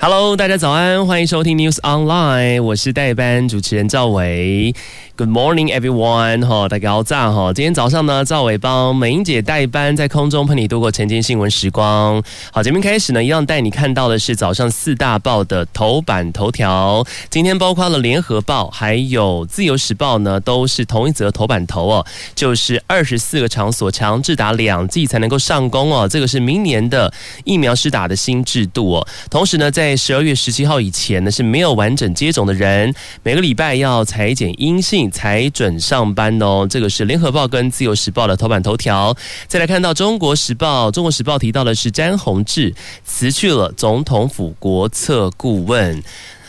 Hello，大家早安，欢迎收听 News Online，我是代班主持人赵伟。Good morning, everyone！哈，大家好，早哈。今天早上呢，赵伟帮美英姐代班，在空中陪你度过晨间新闻时光。好，节目开始呢，一样带你看到的是早上四大报的头版头条。今天包括了联合报，还有自由时报呢，都是同一则头版头哦，就是二十四个场所强制打两剂才能够上工哦。这个是明年的疫苗施打的新制度哦。同时呢，在在十二月十七号以前呢，是没有完整接种的人，每个礼拜要采检阴性。才准上班哦，这个是联合报跟自由时报的头版头条。再来看到中国时报，中国时报提到的是詹宏志辞去了总统府国策顾问。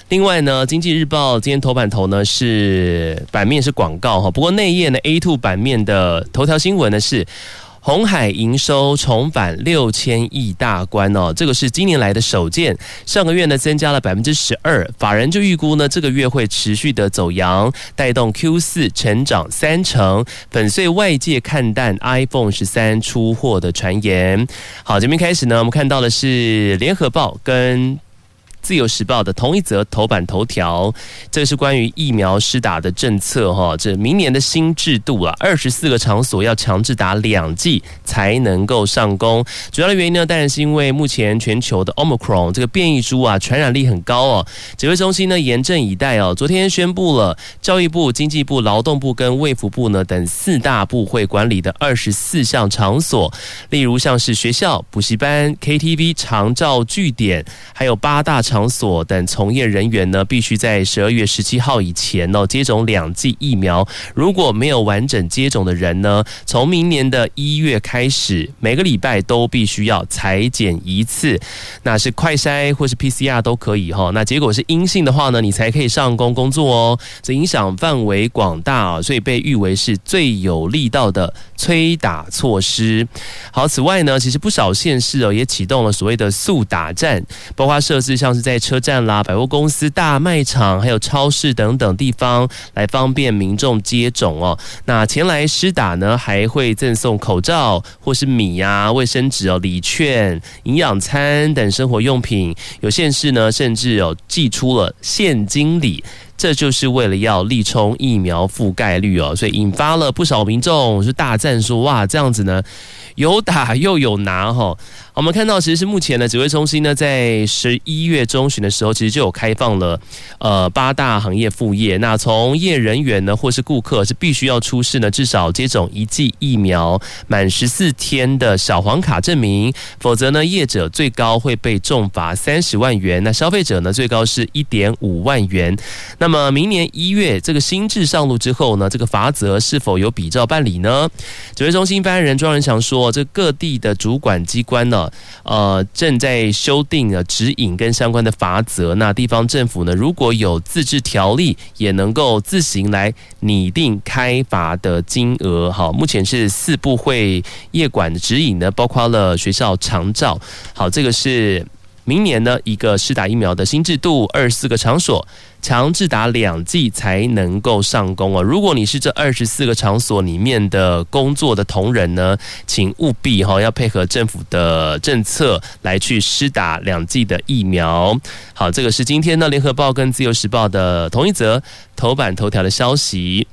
另外呢，经济日报今天头版头呢是版面是广告哈，不过内页呢 A two 版面的头条新闻呢是。鸿海营收重返六千亿大关哦，这个是今年来的首见。上个月呢增加了百分之十二，法人就预估呢这个月会持续的走扬，带动 Q 四成长三成，粉碎外界看淡 iPhone 十三出货的传言。好，这边开始呢，我们看到的是联合报跟。自由时报的同一则头版头条，这是关于疫苗施打的政策哈，这明年的新制度啊，二十四个场所要强制打两剂才能够上工。主要的原因呢，当然是因为目前全球的 Omicron 这个变异株啊，传染力很高哦。指挥中心呢严阵以待哦，昨天宣布了教育部、经济部、劳动部跟卫福部呢等四大部会管理的二十四项场所，例如像是学校、补习班、KTV、长照据点，还有八大场。所等从业人员呢，必须在十二月十七号以前哦接种两剂疫苗。如果没有完整接种的人呢，从明年的一月开始，每个礼拜都必须要采检一次，那是快筛或是 PCR 都可以哈。那结果是阴性的话呢，你才可以上工工作哦。这影响范围广大啊，所以被誉为是最有力道的催打措施。好，此外呢，其实不少县市哦也启动了所谓的速打站，包括设置像是。在车站啦、百货公司、大卖场，还有超市等等地方，来方便民众接种哦。那前来施打呢，还会赠送口罩或是米呀、卫生纸哦、礼券、营养餐等生活用品。有县市呢，甚至有寄出了现金礼。这就是为了要力冲疫苗覆盖率哦，所以引发了不少民众是大赞说：“哇，这样子呢，有打又有拿哈。”我们看到，其实是目前呢指挥中心呢，在十一月中旬的时候，其实就有开放了呃八大行业副业。那从业人员呢，或是顾客是必须要出示呢至少接种一剂疫苗满十四天的小黄卡证明，否则呢业者最高会被重罚三十万元，那消费者呢最高是一点五万元。那么明年一月这个新制上路之后呢，这个罚则是否有比照办理呢？指挥中心发言人庄仁祥说，这各地的主管机关呢。呃，正在修订的指引跟相关的法则。那地方政府呢，如果有自治条例，也能够自行来拟定开罚的金额。好，目前是四部会业管的指引呢，包括了学校长照。好，这个是。明年呢，一个施打疫苗的新制度，二十四个场所强制打两剂才能够上工哦。如果你是这二十四个场所里面的工作的同仁呢，请务必哈要配合政府的政策来去施打两剂的疫苗。好，这个是今天呢联合报跟自由时报的同一则头版头条的消息。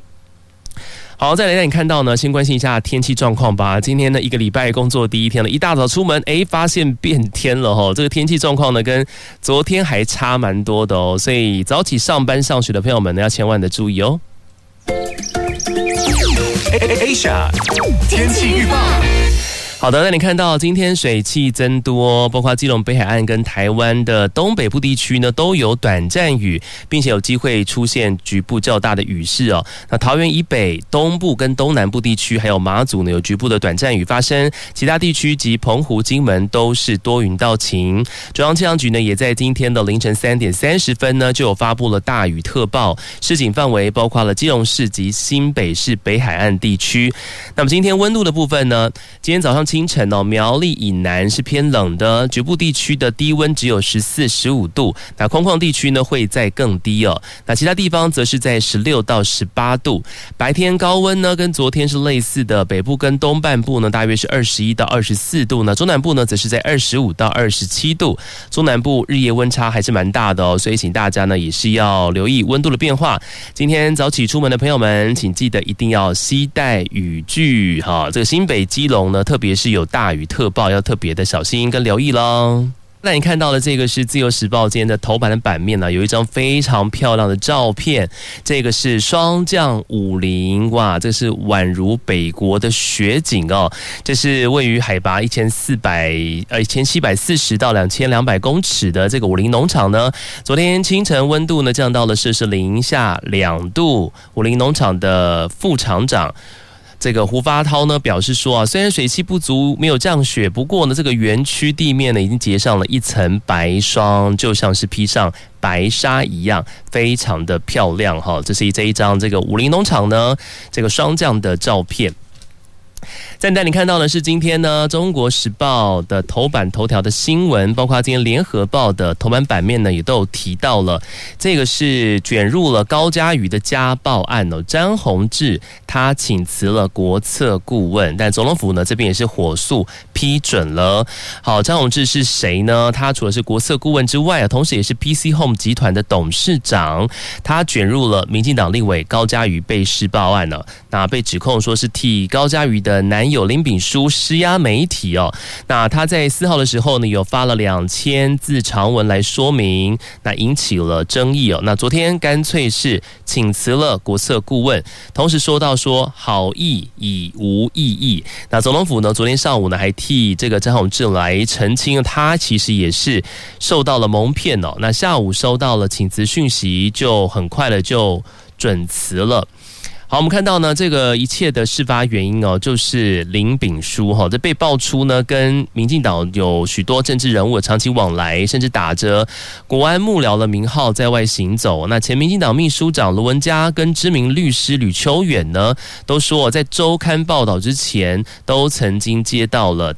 好，再来让你看到呢，先关心一下天气状况吧。今天呢，一个礼拜工作第一天了，一大早出门，哎，发现变天了哈。这个天气状况呢，跟昨天还差蛮多的哦。所以早起上班上学的朋友们呢，要千万的注意哦。Asia 天气预报。好的，那你看到今天水汽增多，包括基隆北海岸跟台湾的东北部地区呢，都有短暂雨，并且有机会出现局部较大的雨势哦。那桃园以北、东部跟东南部地区，还有马祖呢，有局部的短暂雨发生。其他地区及澎湖、金门都是多云到晴。中央气象局呢，也在今天的凌晨三点三十分呢，就有发布了大雨特报，市警范围包括了基隆市及新北市北海岸地区。那么今天温度的部分呢，今天早上。清晨哦，苗栗以南是偏冷的，局部地区的低温只有十四、十五度。那空旷地区呢会再更低哦。那其他地方则是在十六到十八度。白天高温呢跟昨天是类似的，北部跟东半部呢大约是二十一到二十四度呢，中南部呢则是在二十五到二十七度。中南部日夜温差还是蛮大的哦，所以请大家呢也是要留意温度的变化。今天早起出门的朋友们，请记得一定要携带雨具哈。这个新北基隆呢，特别。是有大雨特报，要特别的小心跟留意喽。那你看到的这个是《自由时报》今天的头版的版面呢，有一张非常漂亮的照片。这个是霜降武陵，哇，这是宛如北国的雪景哦。这是位于海拔一千四百呃一千七百四十到两千两百公尺的这个武陵农场呢，昨天清晨温度呢降到了摄氏零下两度。武陵农场的副厂长。这个胡发涛呢表示说啊，虽然水汽不足，没有降雪，不过呢，这个园区地面呢已经结上了一层白霜，就像是披上白纱一样，非常的漂亮哈。这是这一张这个武林农场呢这个霜降的照片。再带你看到的是今天呢，《中国时报》的头版头条的新闻，包括今天《联合报》的头版版面呢，也都有提到了。这个是卷入了高嘉瑜的家暴案哦，詹宏志他请辞了国策顾问，但总统府呢这边也是火速批准了。好，詹宏志是谁呢？他除了是国策顾问之外啊，同时也是 PC Home 集团的董事长。他卷入了民进党立委高嘉瑜被施暴案呢，那被指控说是替高嘉瑜的男友林炳书施压媒体哦，那他在四号的时候呢，有发了两千字长文来说明，那引起了争议哦。那昨天干脆是请辞了国策顾问，同时说到说好意已无意义。那总统府呢，昨天上午呢还替这个张宏志来澄清，他其实也是受到了蒙骗哦。那下午收到了请辞讯息，就很快的就准辞了。好，我们看到呢，这个一切的事发原因哦，就是林炳书哈，这被爆出呢，跟民进党有许多政治人物长期往来，甚至打着国安幕僚的名号在外行走。那前民进党秘书长罗文嘉跟知名律师吕秋远呢，都说在周刊报道之前，都曾经接到了。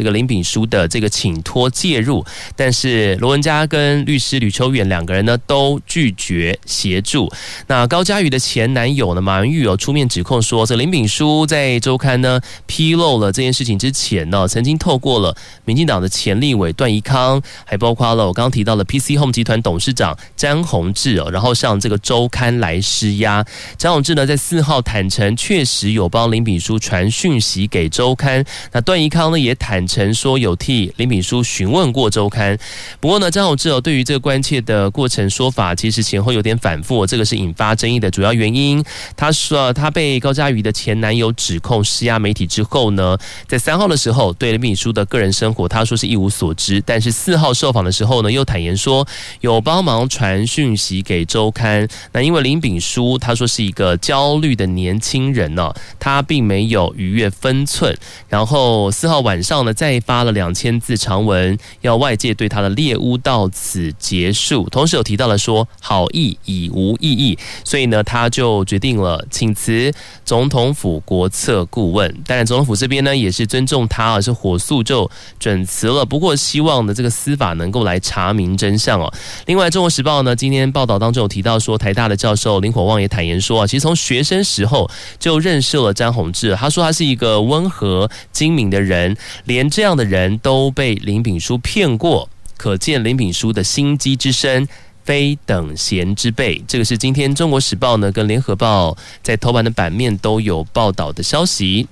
这个林炳书的这个请托介入，但是罗文嘉跟律师吕秋远两个人呢都拒绝协助。那高嘉瑜的前男友呢马文玉哦出面指控说，这林炳书在周刊呢披露了这件事情之前呢，曾经透过了民进党的前立委段宜康，还包括了我刚刚提到的 PC Home 集团董事长詹宏志哦，然后向这个周刊来施压。詹宏志呢在四号坦承确实有帮林炳书传讯息给周刊，那段宜康呢也坦。曾说有替林炳书询问过周刊，不过呢，张宏志哦对于这个关切的过程说法，其实前后有点反复，这个是引发争议的主要原因。他说他被高嘉瑜的前男友指控施压媒体之后呢，在三号的时候对林炳书的个人生活，他说是一无所知，但是四号受访的时候呢，又坦言说有帮忙传讯息给周刊。那因为林炳书他说是一个焦虑的年轻人呢，他并没有逾越分寸。然后四号晚上呢。再发了两千字长文，要外界对他的猎巫到此结束。同时有提到了说好意已无意义，所以呢，他就决定了请辞总统府国策顾问。当然，总统府这边呢也是尊重他，而是火速就准辞了。不过，希望呢这个司法能够来查明真相哦。另外，《中国时报》呢今天报道当中有提到说，台大的教授林火旺也坦言说啊，其实从学生时候就认识了詹宏志。他说他是一个温和精明的人，连。连这样的人都被林炳书骗过，可见林炳书的心机之深，非等闲之辈。这个是今天《中国时报》呢跟《联合报》在头版的版面都有报道的消息。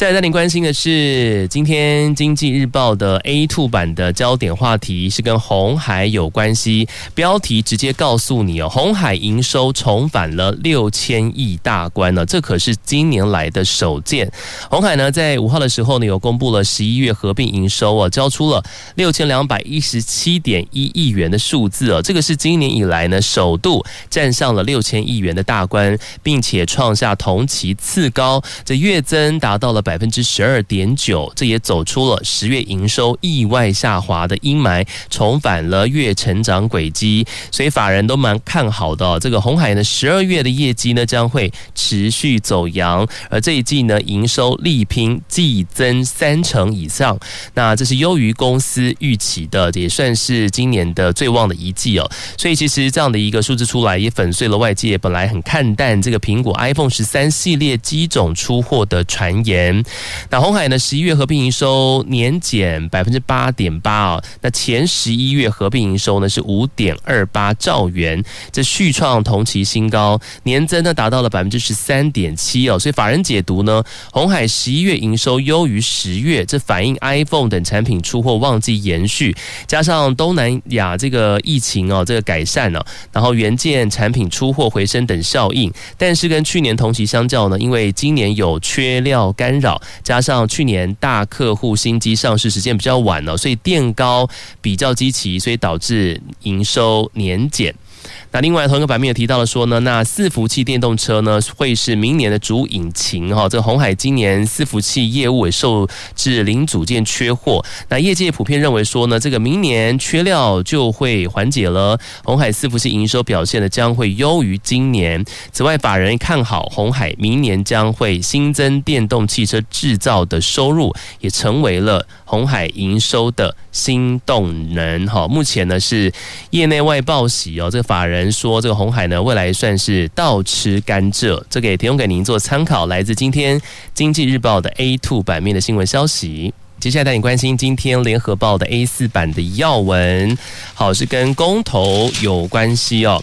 再带您关心的是，今天经济日报的 A2 版的焦点话题是跟红海有关系。标题直接告诉你哦，红海营收重返了六千亿大关呢，这可是今年来的首见。红海呢，在五号的时候呢，有公布了十一月合并营收啊，交出了六千两百一十七点一亿元的数字哦，这个是今年以来呢首度站上了六千亿元的大关，并且创下同期次高，这月增达到了。百分之十二点九，这也走出了十月营收意外下滑的阴霾，重返了月成长轨迹，所以法人都蛮看好的。这个红海呢，十二月的业绩呢将会持续走扬，而这一季呢营收力拼季增三成以上，那这是优于公司预期的，也算是今年的最旺的一季哦。所以其实这样的一个数字出来，也粉碎了外界本来很看淡这个苹果 iPhone 十三系列机种出货的传言。那红海呢？十一月合并营收年减百分之八点八啊。那前十一月合并营收呢是五点二八兆元，这续创同期新高，年增呢达到了百分之十三点七哦。所以法人解读呢，红海十一月营收优于十月，这反映 iPhone 等产品出货旺季延续，加上东南亚这个疫情哦这个改善了，然后元件产品出货回升等效应。但是跟去年同期相较呢，因为今年有缺料干加上去年大客户新机上市时间比较晚了，所以垫高比较积极，所以导致营收年减。那另外同一个版面也提到了说呢，那伺服器电动车呢会是明年的主引擎哈。这个鸿海今年伺服器业务也受制零组件缺货，那业界普遍认为说呢，这个明年缺料就会缓解了，红海伺服器营收表现呢将会优于今年。此外，法人看好红海明年将会新增电动汽车制造的收入，也成为了红海营收的新动能哈。目前呢是业内外报喜哦，这个法人。人说，这个红海呢，未来算是倒吃甘蔗，这个也提供给您做参考。来自今天《经济日报》的 A two 版面的新闻消息。接下来带你关心今天《联合报》的 A 四版的要闻，好，是跟公投有关系哦。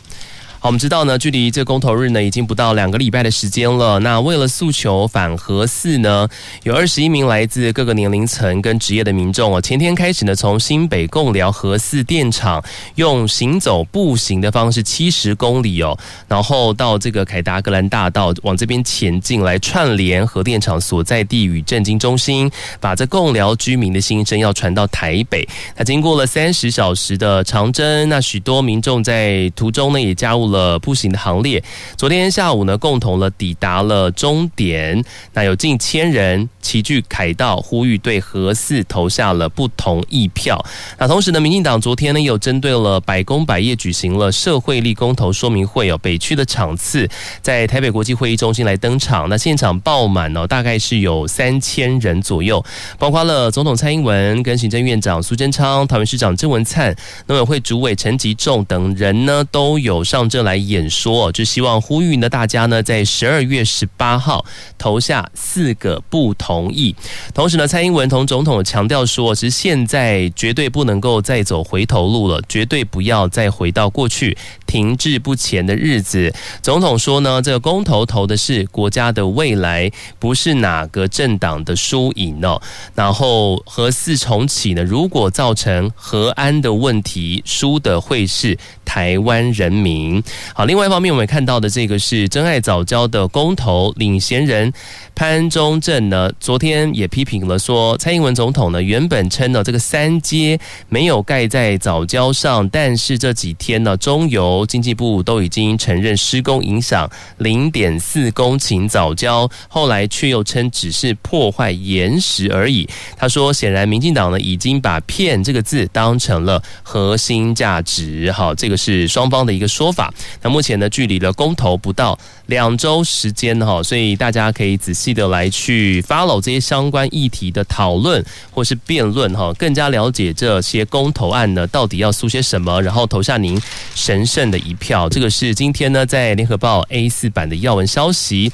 我们知道呢，距离这公投日呢，已经不到两个礼拜的时间了。那为了诉求反核四呢，有二十一名来自各个年龄层跟职业的民众哦，前天开始呢，从新北贡寮核四电厂用行走步行的方式七十公里哦，然后到这个凯达格兰大道往这边前进，来串联核电厂所在地与政经中心，把这贡寮居民的心声要传到台北。那经过了三十小时的长征，那许多民众在途中呢，也加入了呃步行的行列。昨天下午呢，共同了抵达了终点。那有近千人齐聚凯道，呼吁对核四投下了不同意票。那同时呢，民进党昨天呢，又针对了百工百业举行了社会力公投说明会哦。北区的场次在台北国际会议中心来登场，那现场爆满哦，大概是有三千人左右，包括了总统蔡英文跟行政院长苏贞昌、桃园市长郑文灿、农委会主委陈吉仲等人呢，都有上阵。来演说，就希望呼吁呢，大家呢在十二月十八号投下四个不同意。同时呢，蔡英文同总统强调说，其实现在绝对不能够再走回头路了，绝对不要再回到过去停滞不前的日子。总统说呢，这个公投投的是国家的未来，不是哪个政党的输赢哦。然后核四重启呢，如果造成核安的问题，输的会是台湾人民。好，另外一方面，我们看到的这个是珍爱藻礁的公投领衔人潘忠正呢，昨天也批评了说，蔡英文总统呢原本称呢这个三阶没有盖在藻礁上，但是这几天呢中油经济部都已经承认施工影响零点四公顷早礁，后来却又称只是破坏岩石而已。他说，显然民进党呢已经把骗这个字当成了核心价值。好，这个是双方的一个说法。那目前呢，距离了公投不到两周时间哈，所以大家可以仔细的来去 follow 这些相关议题的讨论或是辩论哈，更加了解这些公投案呢到底要诉些什么，然后投下您神圣的一票。这个是今天呢在联合报 A 四版的要闻消息。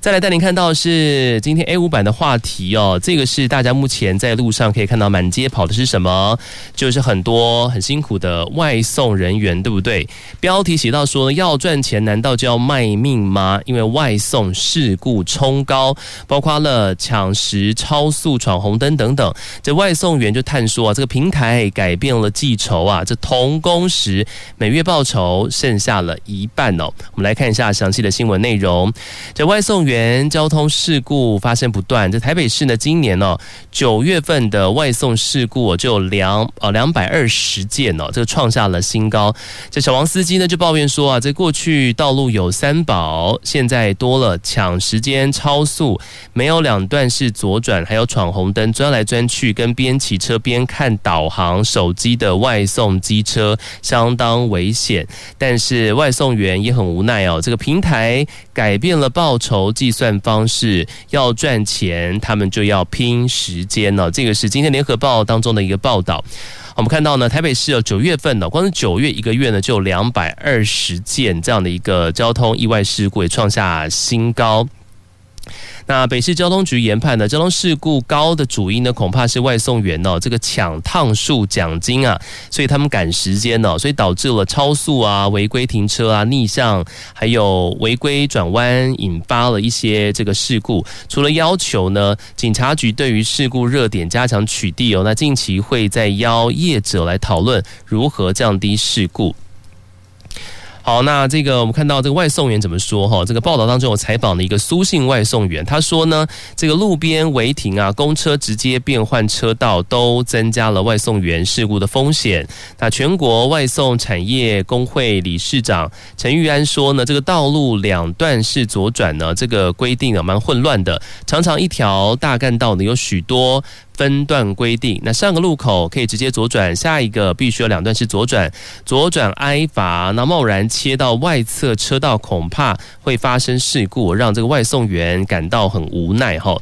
再来带您看到是今天 A 五版的话题哦，这个是大家目前在路上可以看到满街跑的是什么？就是很多很辛苦的外送人员，对不对？标题写到说要赚钱，难道就要卖命吗？因为外送事故冲高，包括了抢食、超速、闯红灯等等。这外送员就探说啊，这个平台改变了计酬啊，这同工时每月报酬剩下了一半哦。我们来看一下详细的新闻内容。这外送员。原交通事故发生不断，在台北市呢，今年哦九月份的外送事故就两呃两百二十件哦，这个创下了新高。这小王司机呢就抱怨说啊，在过去道路有三宝，现在多了抢时间、超速，没有两段式左转，还有闯红灯、钻来钻去，跟边骑车边看导航手机的外送机车相当危险。但是外送员也很无奈哦，这个平台改变了报酬。计算方式要赚钱，他们就要拼时间呢。这个是今天联合报当中的一个报道。我们看到呢，台北市有九月份呢，光是九月一个月呢，就有两百二十件这样的一个交通意外事故，也创下新高。那北市交通局研判呢，交通事故高的主因呢，恐怕是外送员哦，这个抢趟数奖金啊，所以他们赶时间哦，所以导致了超速啊、违规停车啊、逆向，还有违规转弯，引发了一些这个事故。除了要求呢，警察局对于事故热点加强取缔哦，那近期会再邀业者来讨论如何降低事故。好，那这个我们看到这个外送员怎么说哈？这个报道当中有采访的一个苏姓外送员，他说呢，这个路边违停啊，公车直接变换车道，都增加了外送员事故的风险。那全国外送产业工会理事长陈玉安说呢，这个道路两段式左转呢，这个规定啊蛮混乱的，常常一条大干道呢有许多。分段规定，那上个路口可以直接左转，下一个必须要两段是左转，左转挨罚。那贸然切到外侧车道，恐怕会发生事故，让这个外送员感到很无奈哈。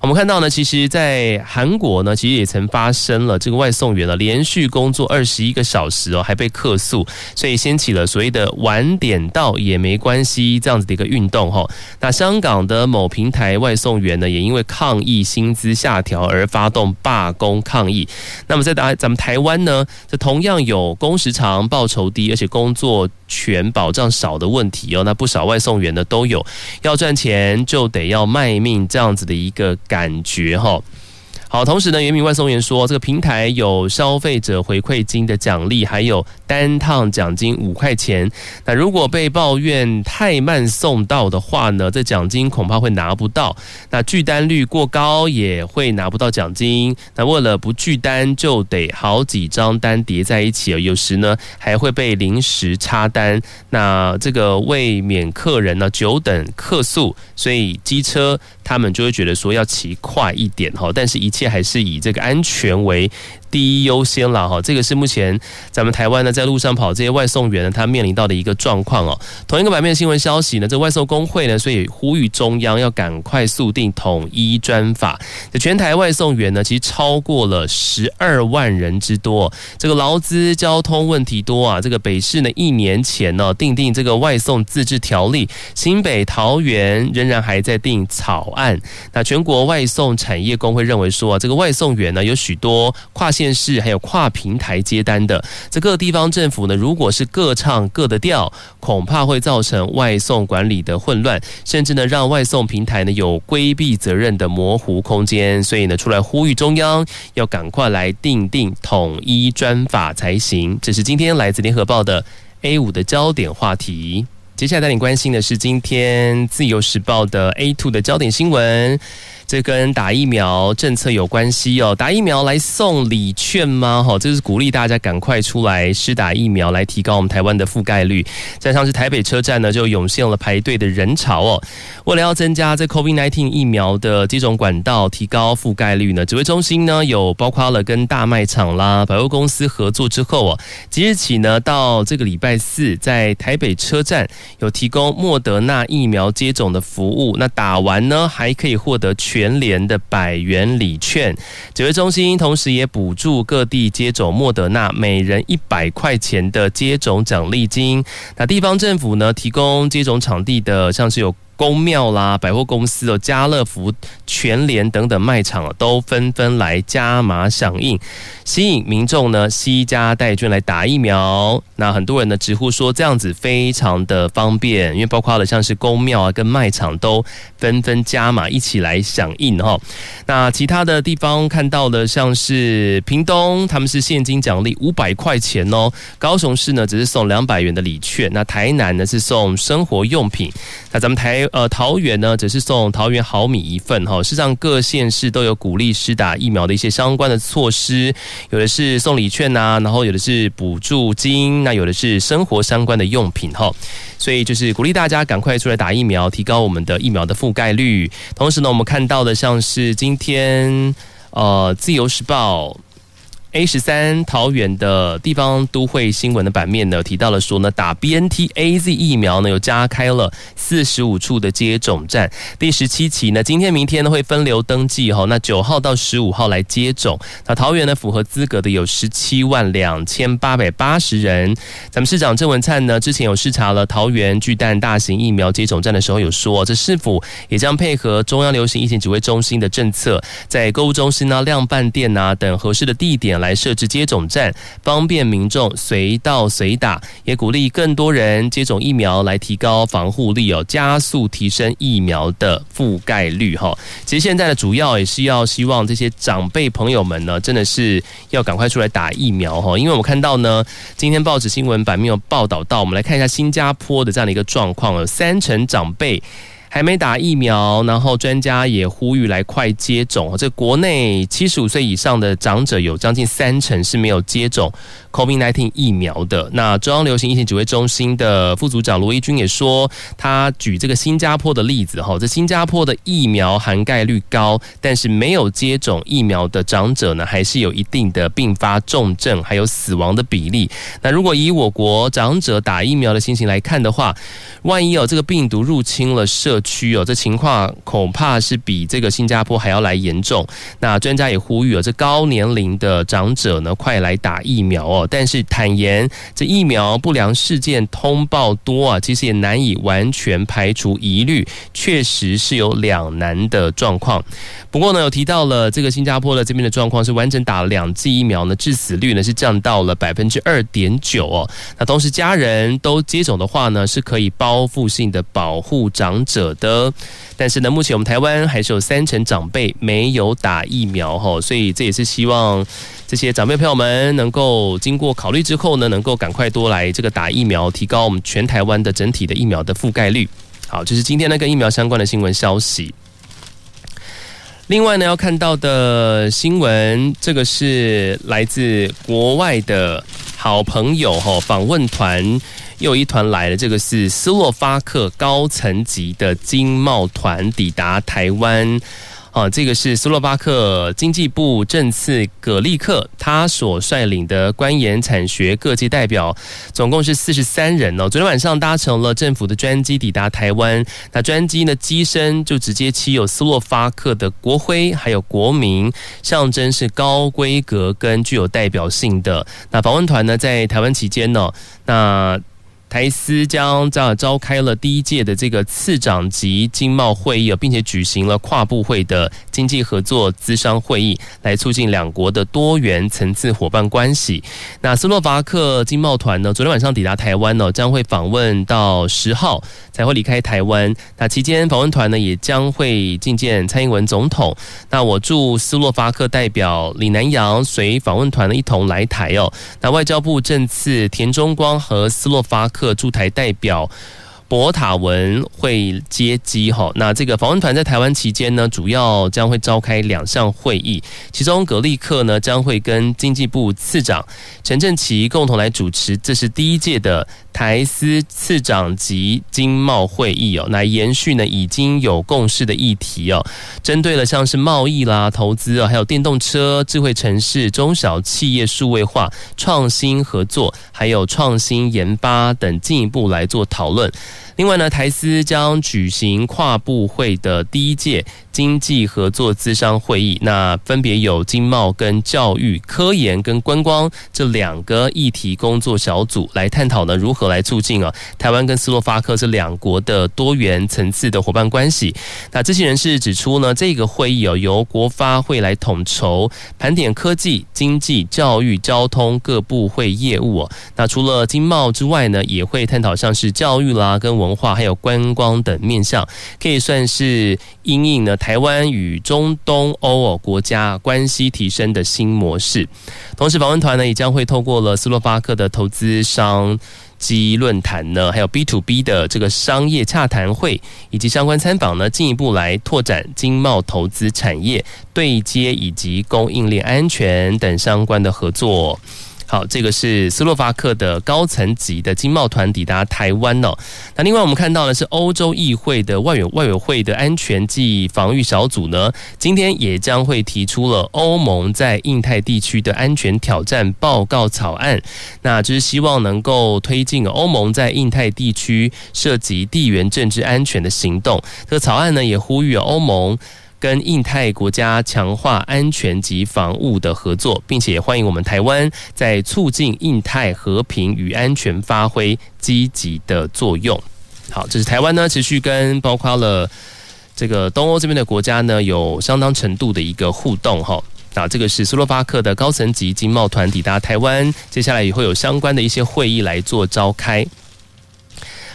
我们看到呢，其实，在韩国呢，其实也曾发生了这个外送员呢连续工作二十一个小时哦，还被客诉，所以掀起了所谓的晚点到也没关系这样子的一个运动哈。那香港的某平台外送员呢，也因为抗议薪资下调而发动罢工抗议。那么在打咱们台湾呢，这同样有工时长、报酬低，而且工作权保障少的问题哦。那不少外送员呢都有要赚钱就得要卖命这样子的一个。感觉哈。好，同时呢，原名外送员说，这个平台有消费者回馈金的奖励，还有单趟奖金五块钱。那如果被抱怨太慢送到的话呢，这奖金恐怕会拿不到。那拒单率过高也会拿不到奖金。那为了不拒单，就得好几张单叠在一起，有时呢还会被临时插单。那这个为免客人呢久等客诉，所以机车他们就会觉得说要骑快一点哈，但是一切。还是以这个安全为第一优先了哈，这个是目前咱们台湾呢在路上跑这些外送员呢，他面临到的一个状况哦。同一个版面的新闻消息呢，这外送工会呢，所以呼吁中央要赶快速定统一专法。这全台外送员呢，其实超过了十二万人之多，这个劳资交通问题多啊。这个北市呢，一年前呢订定这个外送自治条例，新北、桃园仍然还在订草案。那全国外送产业工会认为说啊，这个外送员呢有许多跨。县市还有跨平台接单的，这各地方政府呢，如果是各唱各的调，恐怕会造成外送管理的混乱，甚至呢让外送平台呢有规避责任的模糊空间。所以呢，出来呼吁中央要赶快来订定统一专法才行。这是今天来自联合报的 A 五的焦点话题。接下来带你关心的是今天自由时报的 A two 的焦点新闻。这跟打疫苗政策有关系哦，打疫苗来送礼券吗？哈，这是鼓励大家赶快出来施打疫苗，来提高我们台湾的覆盖率。加上是台北车站呢，就涌现了排队的人潮哦。为了要增加这 COVID-19 疫苗的接种管道，提高覆盖率呢，指挥中心呢有包括了跟大卖场啦、百货公司合作之后哦，即日起呢到这个礼拜四，在台北车站有提供莫德纳疫苗接种的服务。那打完呢，还可以获得全全联的百元礼券，指挥中心同时也补助各地接种莫德纳每人一百块钱的接种奖励金。那地方政府呢，提供接种场地的，像是有公庙啦、百货公司哦、家乐福、全联等等卖场都纷纷来加码响应，吸引民众呢携家带眷来打疫苗。那很多人呢直呼说这样子非常的方便，因为包括了像是公庙啊跟卖场都纷纷加码一起来响应哈。那其他的地方看到的像是屏东，他们是现金奖励五百块钱哦；高雄市呢只是送两百元的礼券，那台南呢是送生活用品，那咱们台。呃，桃园呢，则是送桃园好米一份哈。事实上，各县市都有鼓励施打疫苗的一些相关的措施，有的是送礼券呐，然后有的是补助金，那有的是生活相关的用品哈。所以就是鼓励大家赶快出来打疫苗，提高我们的疫苗的覆盖率。同时呢，我们看到的像是今天呃，《自由时报》。A 十三桃园的地方都会新闻的版面呢，提到了说呢，打 BNT AZ 疫苗呢，有加开了四十五处的接种站，第十七期呢，今天明天呢会分流登记哈，那九号到十五号来接种。那桃园呢符合资格的有十七万两千八百八十人。咱们市长郑文灿呢之前有视察了桃园巨蛋大型疫苗接种站的时候，有说这是否也将配合中央流行疫情指挥中心的政策，在购物中心啊、量贩店啊等合适的地点。来设置接种站，方便民众随到随打，也鼓励更多人接种疫苗，来提高防护力哦，加速提升疫苗的覆盖率哈。其实现在的主要也是要希望这些长辈朋友们呢，真的是要赶快出来打疫苗哈，因为我们看到呢，今天报纸新闻版面有报道到，我们来看一下新加坡的这样的一个状况，有三成长辈。还没打疫苗，然后专家也呼吁来快接种。这国内七十五岁以上的长者有将近三成是没有接种 COVID-19 疫苗的。那中央流行疫情指挥中心的副组长罗一军也说，他举这个新加坡的例子哈，这新加坡的疫苗涵盖率高，但是没有接种疫苗的长者呢，还是有一定的并发重症还有死亡的比例。那如果以我国长者打疫苗的情形来看的话，万一有这个病毒入侵了社区哦，这情况恐怕是比这个新加坡还要来严重。那专家也呼吁哦，这高年龄的长者呢，快来打疫苗哦。但是坦言，这疫苗不良事件通报多啊，其实也难以完全排除疑虑，确实是有两难的状况。不过呢，有提到了这个新加坡的这边的状况是完整打了两剂疫苗呢，致死率呢是降到了百分之二点九哦。那同时家人都接种的话呢，是可以包覆性的保护长者的，但是呢，目前我们台湾还是有三成长辈没有打疫苗哈，所以这也是希望这些长辈朋友们能够经过考虑之后呢，能够赶快多来这个打疫苗，提高我们全台湾的整体的疫苗的覆盖率。好，这、是今天呢跟疫苗相关的新闻消息。另外呢，要看到的新闻，这个是来自国外的好朋友哈访问团。又一团来了，这个是斯洛伐克高层级的经贸团抵达台湾。啊，这个是斯洛伐克经济部政次葛利克，他所率领的官研产学各界代表，总共是四十三人哦。昨天晚上搭乘了政府的专机抵达台湾，那专机呢机身就直接漆有斯洛伐克的国徽，还有国名，象征是高规格跟具有代表性的。那访问团呢在台湾期间呢，那。台司将这样召开了第一届的这个次长级经贸会议，并且举行了跨部会的经济合作咨商会议，来促进两国的多元层次伙伴关系。那斯洛伐克经贸团呢，昨天晚上抵达台湾呢，将会访问到十号才会离开台湾。那期间访问团呢，也将会觐见蔡英文总统。那我驻斯洛伐克代表李南洋随访问团呢一同来台哦。那外交部政次田中光和斯洛伐克克驻台代表博塔文会接机哈，那这个访问团在台湾期间呢，主要将会召开两项会议，其中格力克呢将会跟经济部次长陈振奇共同来主持，这是第一届的台司次长级经贸会议哦，来延续呢已经有共识的议题哦，针对了像是贸易啦、投资啊，还有电动车、智慧城市、中小企业数位化、创新合作，还有创新研发等进一步来做讨论。另外呢，台司将举行跨部会的第一届经济合作咨商会议，那分别有经贸跟教育、科研跟观光这两个议题工作小组来探讨呢，如何来促进啊台湾跟斯洛伐克这两国的多元层次的伙伴关系。那知情人士指出呢，这个会议哦由国发会来统筹，盘点科技、经济、教育、交通各部会业务哦。那除了经贸之外呢，也会探讨像是教育啦、跟文化还有观光等面向，可以算是因应呢。台湾与中东欧国家关系提升的新模式。同时，访问团呢也将会透过了斯洛伐克的投资商机论坛呢，还有 B to B 的这个商业洽谈会以及相关参访呢，进一步来拓展经贸投资产业对接以及供应链安全等相关的合作。好，这个是斯洛伐克的高层级的经贸团抵达台湾哦。那另外我们看到的是欧洲议会的外委外委会的安全暨防御小组呢，今天也将会提出了欧盟在印太地区的安全挑战报告草案。那就是希望能够推进欧盟在印太地区涉及地缘政治安全的行动。这个草案呢，也呼吁欧盟。跟印太国家强化安全及防务的合作，并且欢迎我们台湾在促进印太和平与安全发挥积极的作用。好，这是台湾呢持续跟包括了这个东欧这边的国家呢有相当程度的一个互动哈。那这个是斯洛伐克的高层级经贸团抵达台湾，接下来也会有相关的一些会议来做召开。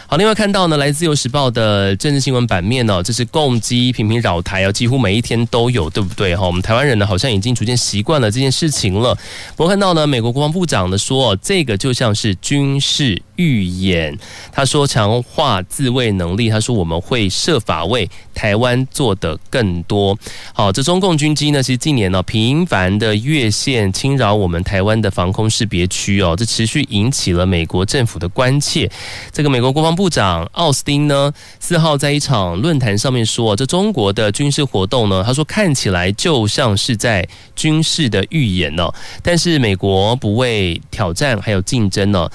好，另外看到呢，来自《由时报》的政治新闻版面呢，这是共机频频扰台啊，几乎每一天都有，对不对？哈，我们台湾人呢，好像已经逐渐习惯了这件事情了。我看到呢，美国国防部长呢说，这个就像是军事预演。他说强化自卫能力，他说我们会设法为台湾做得更多。好，这中共军机呢，其实近年呢频繁的越线侵扰我们台湾的防空识别区哦，这持续引起了美国政府的关切。这个美国国防部长奥斯汀呢，四号在一场论坛上面说，这中国的军事活动呢，他说看起来就像是在军事的预演呢，但是美国不畏挑战还有竞争呢。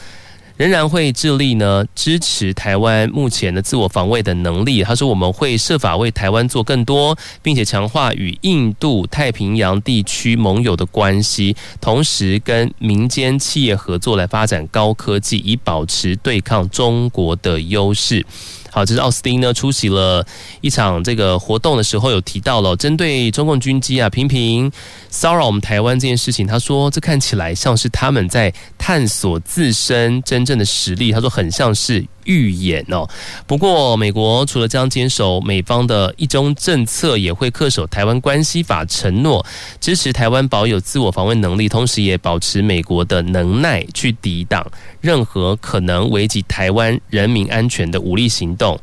仍然会致力呢支持台湾目前的自我防卫的能力。他说，我们会设法为台湾做更多，并且强化与印度太平洋地区盟友的关系，同时跟民间企业合作来发展高科技，以保持对抗中国的优势。好，这是奥斯汀呢出席了一场这个活动的时候，有提到了针对中共军机啊频频骚扰我们台湾这件事情，他说这看起来像是他们在探索自身真正的实力，他说很像是。预演哦，不过美国除了将坚守美方的一中政策，也会恪守台湾关系法承诺，支持台湾保有自我防卫能力，同时也保持美国的能耐去抵挡任何可能危及台湾人民安全的武力行动。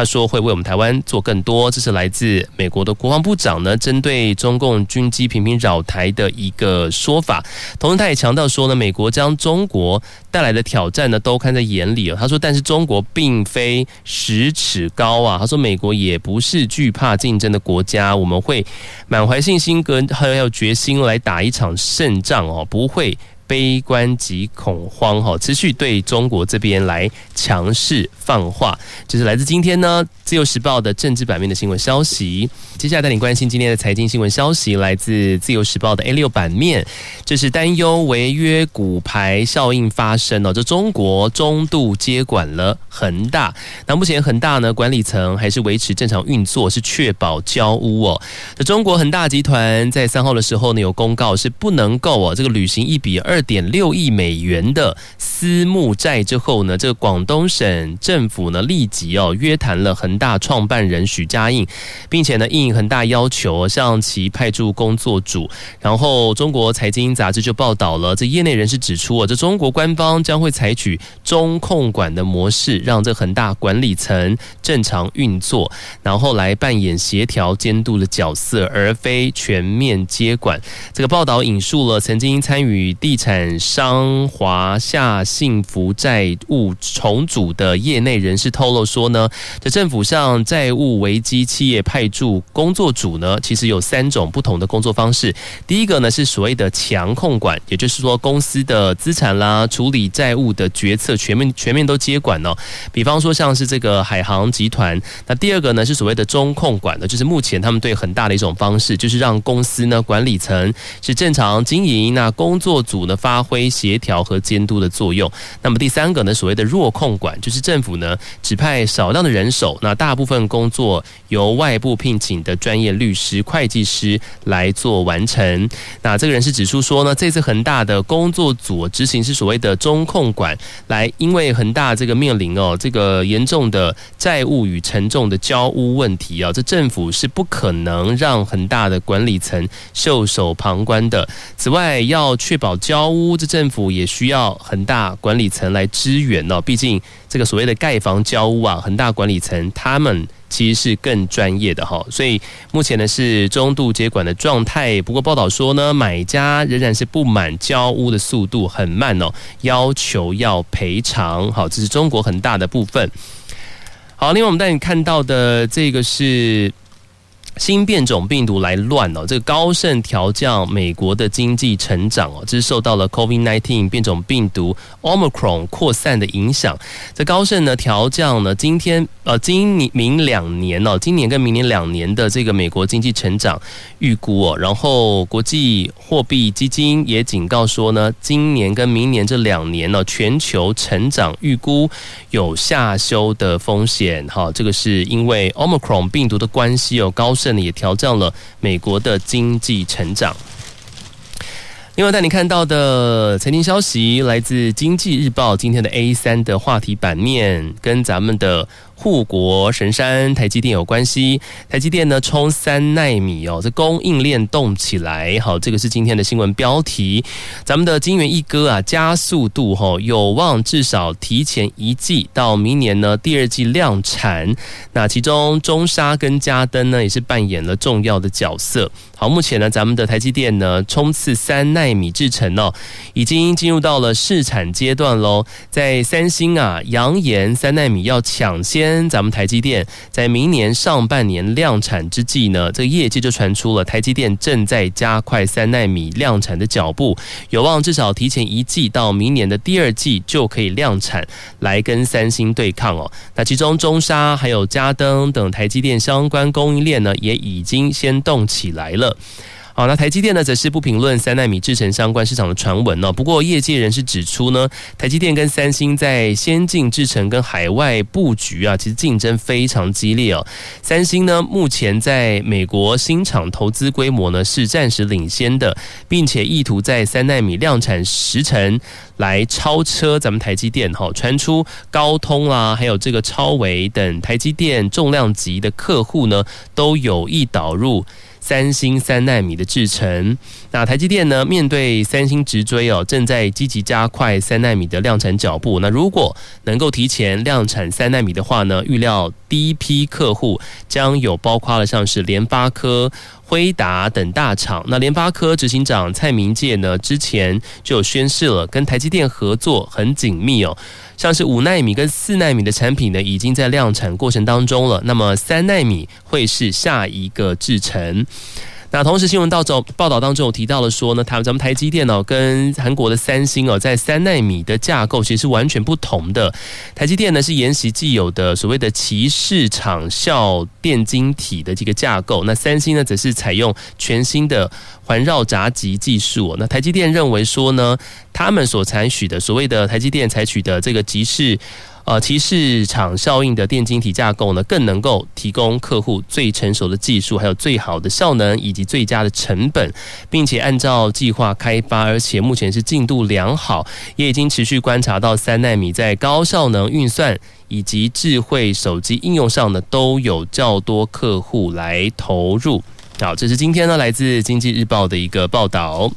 他说会为我们台湾做更多，这是来自美国的国防部长呢，针对中共军机频频扰台的一个说法。同时，他也强调说呢，美国将中国带来的挑战呢都看在眼里哦。他说，但是中国并非十尺高啊。他说，美国也不是惧怕竞争的国家，我们会满怀信心跟还有决心来打一场胜仗哦，不会。悲观及恐慌，哈，持续对中国这边来强势放话，这是来自今天呢《自由时报》的政治版面的新闻消息。接下来带你关心今天的财经新闻消息，来自《自由时报》的 A 六版面，这是担忧违约骨牌效应发生哦。这中国中度接管了恒大，那目前恒大呢管理层还是维持正常运作，是确保交屋哦。这中国恒大集团在三号的时候呢有公告，是不能够哦这个履行一笔二。点六亿美元的私募债之后呢，这个广东省政府呢立即哦约谈了恒大创办人许家印，并且呢应恒大要求向其派驻工作组。然后中国财经杂志就报道了，这业内人士指出啊，这中国官方将会采取中控管的模式，让这恒大管理层正常运作，然后来扮演协调监督的角色，而非全面接管。这个报道引述了曾经参与地产。产商华夏幸福债务重组的业内人士透露说呢，这政府向债务危机企业派驻工作组呢，其实有三种不同的工作方式。第一个呢是所谓的强控管，也就是说公司的资产啦、处理债务的决策全面全面都接管哦。比方说像是这个海航集团。那第二个呢是所谓的中控管的，就是目前他们对很大的一种方式，就是让公司呢管理层是正常经营，那工作组呢发挥协调和监督的作用。那么第三个呢，所谓的弱控管，就是政府呢指派少量的人手，那大部分工作由外部聘请的专业律师、会计师来做完成。那这个人是指出说呢，这次恒大的工作组执行是所谓的中控管，来因为恒大这个面临哦这个严重的债务与沉重的交屋问题啊，这政府是不可能让恒大的管理层袖手旁观的。此外，要确保交交屋，这政府也需要恒大管理层来支援哦。毕竟这个所谓的盖房交屋啊，恒大管理层他们其实是更专业的哈。所以目前呢是中度接管的状态。不过报道说呢，买家仍然是不满交屋的速度很慢哦，要求要赔偿。好，这是中国恒大的部分。好，另外我们带你看到的这个是。新变种病毒来乱哦，这个高盛调降美国的经济成长哦，这是受到了 COVID-19 变种病毒 Omicron 扩散的影响。这高盛呢调降呢今天呃今年明两年哦，今年跟明年两年的这个美国经济成长预估哦，然后国际货币基金也警告说呢，今年跟明年这两年呢，全球成长预估有下修的风险。哈，这个是因为 Omicron 病毒的关系哦，高。这里也调降了美国的经济成长。另外带你看到的财经消息，来自《经济日报》今天的 A 三的话题版面，跟咱们的。护国神山台积电有关系，台积电呢冲三奈米哦，这供应链动起来，好，这个是今天的新闻标题。咱们的晶圆一哥啊，加速度哈，有望至少提前一季到明年呢第二季量产。那其中中沙跟嘉登呢也是扮演了重要的角色。好，目前呢咱们的台积电呢冲刺三奈米制程哦，已经进入到了试产阶段喽。在三星啊扬言三奈米要抢先。跟咱们台积电在明年上半年量产之际呢，这个业界就传出了台积电正在加快三纳米量产的脚步，有望至少提前一季到明年的第二季就可以量产，来跟三星对抗哦。那其中中沙还有嘉登等台积电相关供应链呢，也已经先动起来了。好，那台积电呢，则是不评论三纳米制程相关市场的传闻呢。不过，业界人士指出呢，台积电跟三星在先进制程跟海外布局啊，其实竞争非常激烈哦。三星呢，目前在美国新厂投资规模呢是暂时领先的，并且意图在三纳米量产时程来超车咱们台积电。哈，传出高通啊，还有这个超微等台积电重量级的客户呢，都有意导入。三星三纳米的制程，那台积电呢？面对三星直追哦，正在积极加快三纳米的量产脚步。那如果能够提前量产三纳米的话呢，预料第一批客户将有包括了像是联发科、辉达等大厂。那联发科执行长蔡明介呢，之前就宣示了跟台积电合作很紧密哦。像是五纳米跟四纳米的产品呢，已经在量产过程当中了。那么三纳米会是下一个制程。那同时新闻报道报道当中有提到了说呢，台咱们台积电哦，跟韩国的三星哦，在三纳米的架构其实是完全不同的。台积电呢是沿袭既有的所谓的鳍式场效电晶体的这个架构，那三星呢则是采用全新的环绕闸极技术。那台积电认为说呢，他们所采取的所谓的台积电采取的这个鳍式。呃，其市场效应的电晶体架构呢，更能够提供客户最成熟的技术，还有最好的效能以及最佳的成本，并且按照计划开发，而且目前是进度良好，也已经持续观察到三纳米在高效能运算以及智慧手机应用上呢，都有较多客户来投入。好，这是今天呢来自经济日报的一个报道。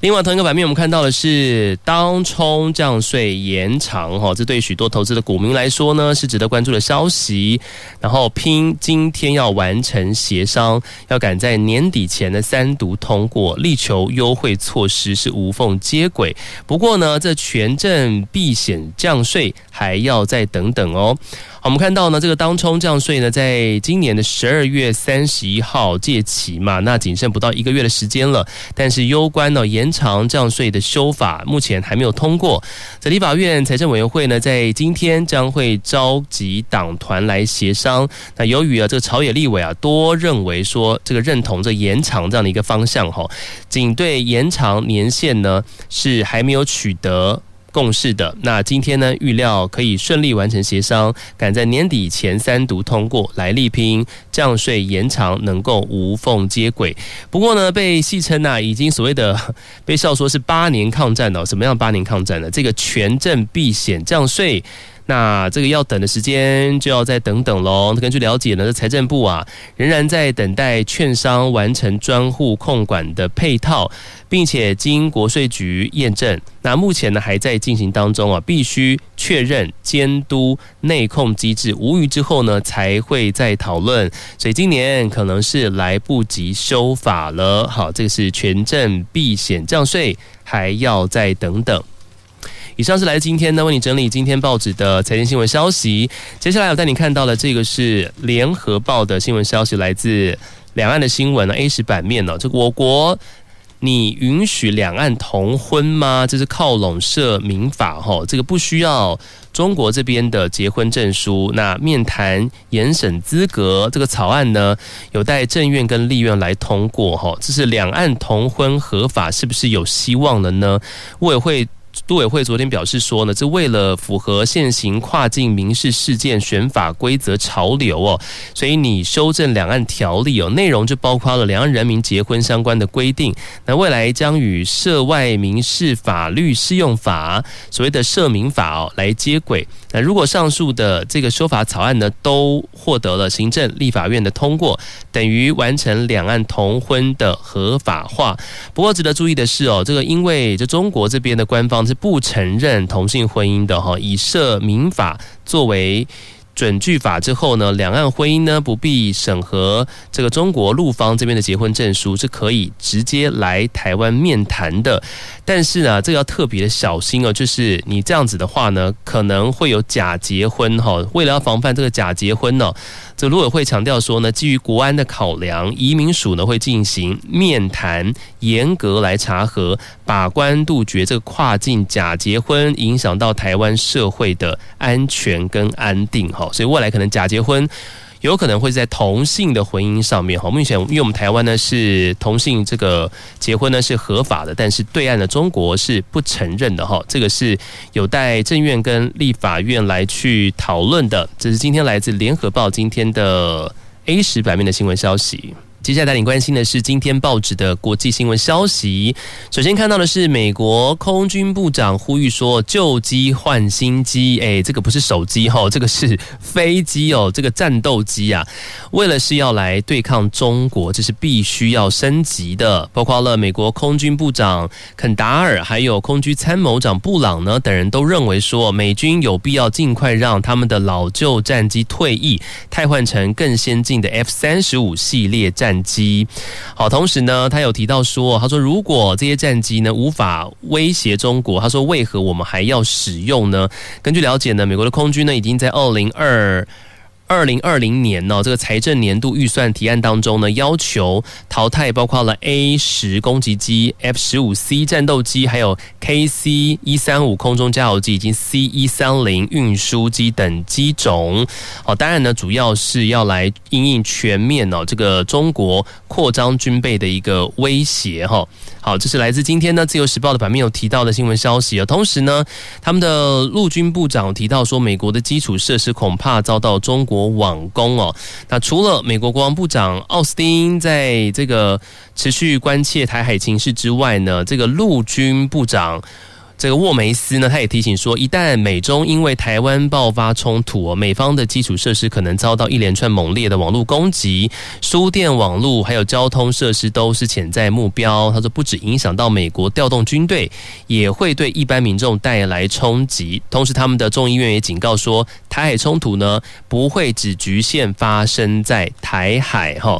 另外，同一个版面我们看到的是当冲降税延长，哈，这对许多投资的股民来说呢是值得关注的消息。然后拼今天要完成协商，要赶在年底前的三读通过，力求优惠措施是无缝接轨。不过呢，这权证避险降税还要再等等哦。我们看到呢，这个当冲降税呢，在今年的十二月三十一号届期嘛，那仅剩不到一个月的时间了。但是，攸关呢延长降税的修法，目前还没有通过。在立法院财政委员会呢，在今天将会召集党团来协商。那由于啊，这个朝野立委啊，多认为说这个认同这延长这样的一个方向哈，仅对延长年限呢，是还没有取得。共识的。那今天呢，预料可以顺利完成协商，赶在年底前三读通过，来力拼降税延长能够无缝接轨。不过呢，被戏称啊，已经所谓的被笑说是八年抗战哦。什么样八年抗战呢？这个全镇避险降税。那这个要等的时间就要再等等喽。根据了解呢，财政部啊仍然在等待券商完成专户控管的配套，并且经国税局验证。那目前呢还在进行当中啊，必须确认监督内控机制无虞之后呢，才会再讨论。所以今年可能是来不及修法了。好，这个是权证避险降税，还要再等等。以上是来自今天呢，为你整理今天报纸的财经新闻消息。接下来我带你看到的这个是联合报的新闻消息，来自两岸的新闻呢，A 十版面呢，这个我国你允许两岸同婚吗？这是靠拢涉民法哈，这个不需要中国这边的结婚证书。那面谈严审资格这个草案呢，有待政院跟立院来通过哈。这是两岸同婚合法是不是有希望了呢？陆委会。陆委会昨天表示说呢，这为了符合现行跨境民事事件选法规则潮流哦，所以你修正两岸条例哦，内容就包括了两岸人民结婚相关的规定。那未来将与涉外民事法律适用法，所谓的涉民法哦来接轨。那如果上述的这个修法草案呢，都获得了行政立法院的通过，等于完成两岸同婚的合法化。不过值得注意的是哦，这个因为这中国这边的官方是不承认同性婚姻的哈，以涉民法作为。准据法之后呢，两岸婚姻呢不必审核这个中国陆方这边的结婚证书，是可以直接来台湾面谈的。但是呢，这个要特别的小心哦，就是你这样子的话呢，可能会有假结婚哈。为了要防范这个假结婚呢，这陆委会强调说呢，基于国安的考量，移民署呢会进行面谈，严格来查核，把关杜绝这个跨境假结婚影响到台湾社会的安全跟安定哈。所以未来可能假结婚有可能会在同性的婚姻上面哈，目前因为我们台湾呢是同性这个结婚呢是合法的，但是对岸的中国是不承认的哈，这个是有待政院跟立法院来去讨论的。这是今天来自联合报今天的 A 十版面的新闻消息。接下来带你关心的是今天报纸的国际新闻消息。首先看到的是美国空军部长呼吁说，旧机换新机，哎，这个不是手机哈，这个是飞机哦，这个战斗机啊，为了是要来对抗中国，这是必须要升级的。包括了美国空军部长肯达尔，还有空军参谋长布朗呢等人都认为说，美军有必要尽快让他们的老旧战机退役，替换成更先进的 F 三十五系列战。战机，好，同时呢，他有提到说，他说如果这些战机呢无法威胁中国，他说为何我们还要使用呢？根据了解呢，美国的空军呢已经在二零二。二零二零年呢，这个财政年度预算提案当中呢，要求淘汰包括了 A 十攻击机、F 十五 C 战斗机，还有 KC 一三五空中加油机以及 C 一三零运输机等机种。哦，当然呢，主要是要来因应全面哦，这个中国扩张军备的一个威胁哈。好，这是来自今天呢《自由时报》的版面有提到的新闻消息啊。同时呢，他们的陆军部长提到说，美国的基础设施恐怕遭到中国网攻哦。那除了美国国防部长奥斯汀在这个持续关切台海情势之外呢，这个陆军部长。这个沃梅斯呢，他也提醒说，一旦美中因为台湾爆发冲突，美方的基础设施可能遭到一连串猛烈的网络攻击，输电网络还有交通设施都是潜在目标。他说，不止影响到美国调动军队，也会对一般民众带来冲击。同时，他们的众议院也警告说，台海冲突呢，不会只局限发生在台海，哈。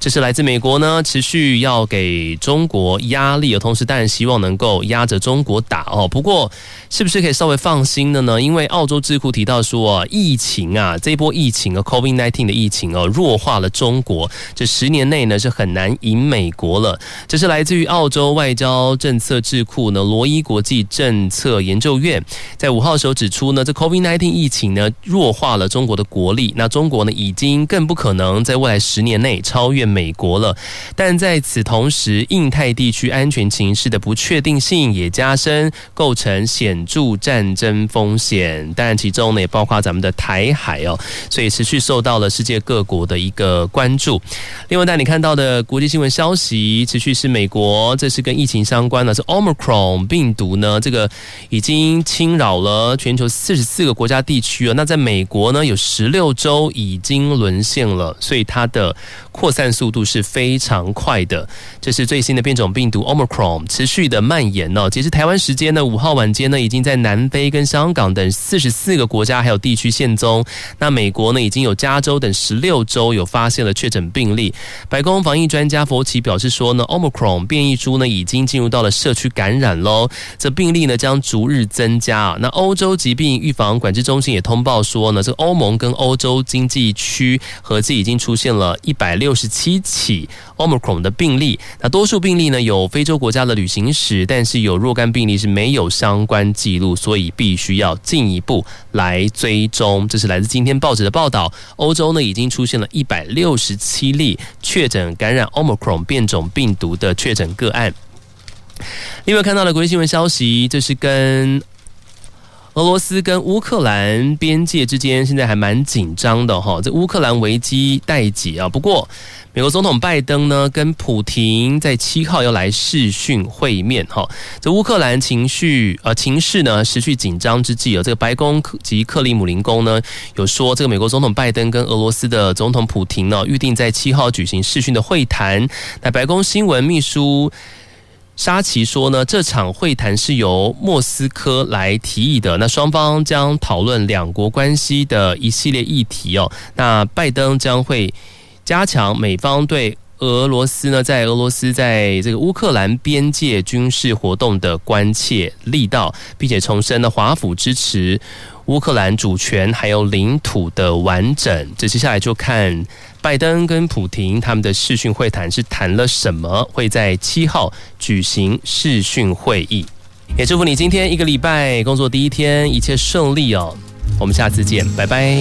这是来自美国呢，持续要给中国压力的同时，当然希望能够压着中国打哦。不过，是不是可以稍微放心的呢？因为澳洲智库提到说，疫情啊，这波疫情啊，COVID-19 的疫情哦，弱化了中国，这十年内呢是很难赢美国了。这是来自于澳洲外交政策智库呢，罗伊国际政策研究院在五号时候指出呢，这 COVID-19 疫情呢弱化了中国的国力，那中国呢已经更不可能在未来十年内超越美国了，但在此同时，印太地区安全情势的不确定性也加深，构成显著战争风险。当然，其中呢也包括咱们的台海哦，所以持续受到了世界各国的一个关注。另外，带你看到的国际新闻消息，持续是美国，这是跟疫情相关的，是 Omicron 病毒呢，这个已经侵扰了全球四十四个国家地区啊。那在美国呢，有十六州已经沦陷了，所以它的扩散速度是非常快的，这是最新的变种病毒 Omicron 持续的蔓延呢。截至台湾时间呢，五号晚间呢，已经在南非跟香港等四十四个国家还有地区现踪。那美国呢，已经有加州等十六州有发现了确诊病例。白宫防疫专家佛奇表示说呢，Omicron 变异株呢已经进入到了社区感染喽，这病例呢将逐日增加。那欧洲疾病预防管制中心也通报说呢，这欧盟跟欧洲经济区合计已经出现了一百。六十七一起 Omicron 的病例，那多数病例呢有非洲国家的旅行史，但是有若干病例是没有相关记录，所以必须要进一步来追踪。这是来自今天报纸的报道，欧洲呢已经出现了一百六十七例确诊感染 Omicron 变种病毒的确诊个案。另外看到了国际新闻消息，这是跟。俄罗斯跟乌克兰边界之间现在还蛮紧张的哈，这乌克兰危机待解啊。不过，美国总统拜登呢跟普亭在七号要来视讯会面哈。这乌克兰情绪呃情势呢持续紧张之际啊，这个白宫及克里姆林宫呢有说，这个美国总统拜登跟俄罗斯的总统普亭呢预定在七号举行视讯的会谈。那白宫新闻秘书。沙奇说呢，这场会谈是由莫斯科来提议的。那双方将讨论两国关系的一系列议题哦。那拜登将会加强美方对俄罗斯呢，在俄罗斯在这个乌克兰边界军事活动的关切力道，并且重申了华府支持乌克兰主权还有领土的完整。这接下来就看。拜登跟普廷他们的视讯会谈是谈了什么？会在七号举行视讯会议。也祝福你今天一个礼拜工作第一天一切顺利哦。我们下次见，拜拜。